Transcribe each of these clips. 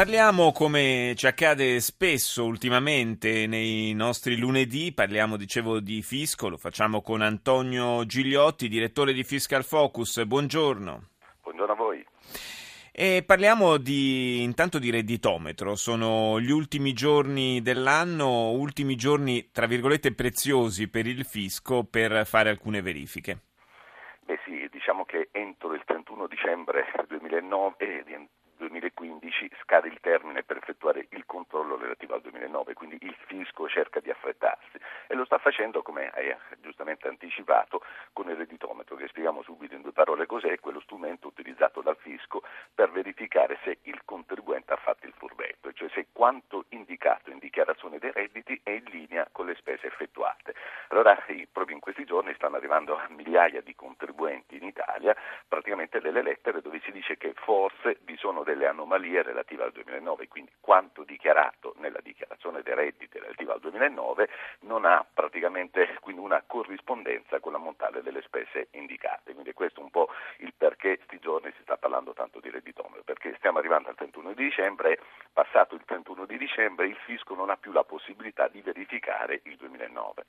Parliamo come ci accade spesso ultimamente nei nostri lunedì, parliamo dicevo di fisco, lo facciamo con Antonio Gigliotti, direttore di Fiscal Focus. Buongiorno. Buongiorno a voi. E parliamo di, intanto di redditometro, sono gli ultimi giorni dell'anno, ultimi giorni tra virgolette preziosi per il fisco per fare alcune verifiche. Beh sì, diciamo che entro il 31 dicembre 2009 2015 scade il termine per effettuare il controllo relativo al 2009, quindi il fisco cerca di affrettarsi e lo sta facendo, come hai giustamente anticipato, con il redditometro, che spieghiamo subito in due parole cos'è, quello strumento utilizzato dal fisco per verificare se il contribuente ha fatto il furbetto, cioè se quanto indicato in dichiarazione dei redditi è in linea con le spese effettuate. Allora, proprio in questi giorni stanno arrivando migliaia di contribuenti in Italia, praticamente delle lettere dove si dice che forse vi anomalie relative al 2009, quindi quanto dichiarato nella dichiarazione dei redditi relativa al 2009 non ha praticamente una corrispondenza con l'ammontare delle spese indicate. Quindi questo è un po' il perché sti giorni si sta parlando tanto di redditometro, perché stiamo arrivando al 31 di dicembre, passato il 31 di dicembre il fisco non ha più la possibilità di verificare il 2009.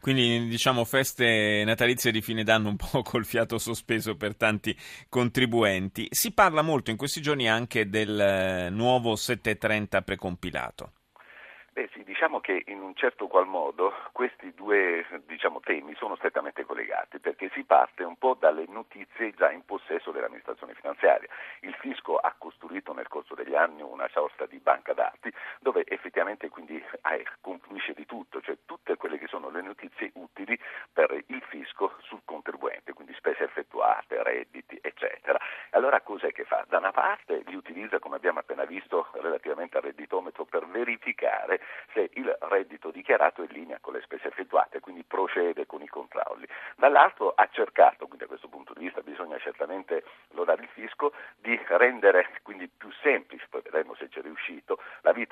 Quindi diciamo feste natalizie di fine d'anno un po' col fiato sospeso per tanti contribuenti. Si parla molto in questi giorni anche del eh, nuovo 730 precompilato. Beh sì, diciamo che in un certo qual modo questi due diciamo, temi sono strettamente collegati perché si parte un po' dalle notizie già in possesso dell'amministrazione finanziaria. Il fisco ha costruito nel corso degli anni una sorta di banca dati dove effettivamente quindi eh, confluisce di tutto, cioè tutte quelle che sono le notizie utili per il fisco sul contribuente, quindi spese effettuate, redditi, eccetera. Allora cos'è che fa? Da una parte li utilizza, come abbiamo appena visto, relativamente al redditometro per verificare se il reddito dichiarato è in linea con le spese effettuate, quindi procede con i controlli. Dall'altro ha cercato, quindi da questo punto di vista bisogna certamente lodare il fisco, di rendere quindi più semplice, poi vedremo se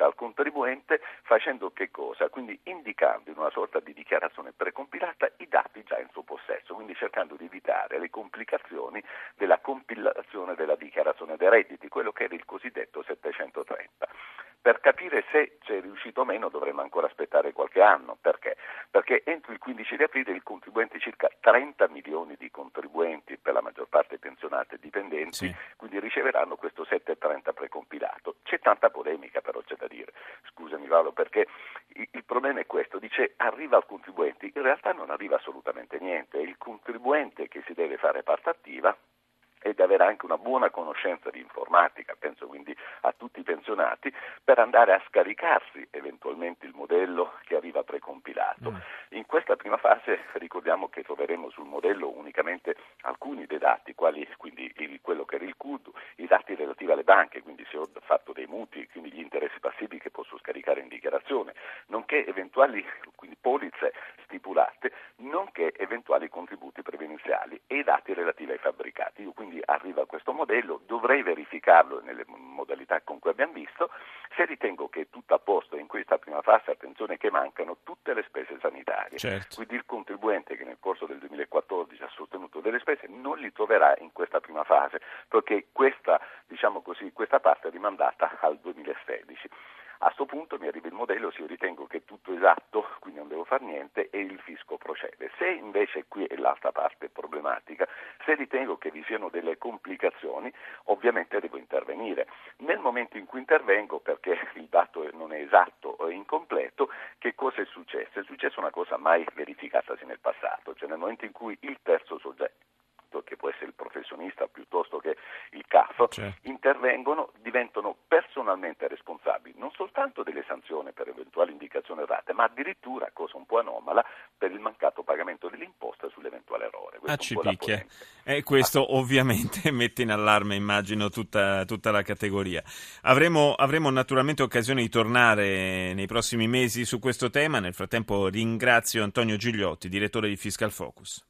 vita al contribuente facendo che cosa? Quindi indicando in una sorta di dichiarazione precompilata i dati già in suo possesso, quindi cercando di evitare le complicazioni della compilazione della dichiarazione dei redditi, quello che era il cosiddetto 730. Per capire se c'è riuscito o meno dovremmo ancora aspettare qualche anno. Perché? Perché entro il 15 di aprile il contribuente, circa 30 milioni di contribuenti, per la maggior parte pensionati e dipendenti, sì. quindi riceveranno questo 730 precompilato. C'è tanta polemica però c'è da dire, scusami Paolo, perché il problema è questo, dice arriva al contribuente, in realtà non arriva assolutamente niente, è il contribuente che si deve fare parte attiva ed avere anche una buona conoscenza di informatica, penso quindi a tutti i pensionati, per andare a scaricarsi eventualmente il modello che arriva precompilato. Mm. In questa prima fase ricordiamo che troveremo sul modello unicamente alcuni dei dati, quali quindi il, quello che era il CUD, i dati relativi alle banche, quindi se ho fatto dei mutui, quindi gli interessi passivi che posso scaricare in dichiarazione, nonché eventuali quindi, polizze stipulate, nonché eventuali contributi previdenziali e i dati relativi ai fabbricati. Io quindi arriva a questo modello, dovrei verificarlo nelle modalità con cui abbiamo visto, se ritengo che è tutto a posto in questa prima fase, attenzione che mancano tutte le spese sanitarie, certo. quindi il contribuente che nel corso del 2014 ha sostenuto delle spese non li troverà in questa prima fase, perché questa, diciamo così, questa parte è rimandata al 2016. A questo punto mi arriva il modello, se io ritengo che è tutto esatto, quindi non devo fare niente e il fisco procede. Se invece qui è l'altra parte problematica, se ritengo che vi siano delle complicazioni, ovviamente devo intervenire. Nel momento in cui intervengo, perché il dato non è esatto o è incompleto, che cosa è successo? È successa una cosa mai verificatasi nel passato, cioè nel momento in cui il terzo soggetto che può essere il professionista piuttosto che il CAF, Certo. intervengono, diventano personalmente responsabili non soltanto delle sanzioni per eventuali indicazioni errate, ma addirittura, cosa un po' anomala, per il mancato pagamento dell'imposta sull'eventuale errore. Ah, Questo ci po' la picchia. E questo ovviamente mette in allarme, immagino, tutta, tutta la categoria. Avremo, avremo naturalmente occasione di tornare nei prossimi mesi su questo tema. Nel frattempo ringrazio Antonio Gigliotti, direttore di Fiscal Focus.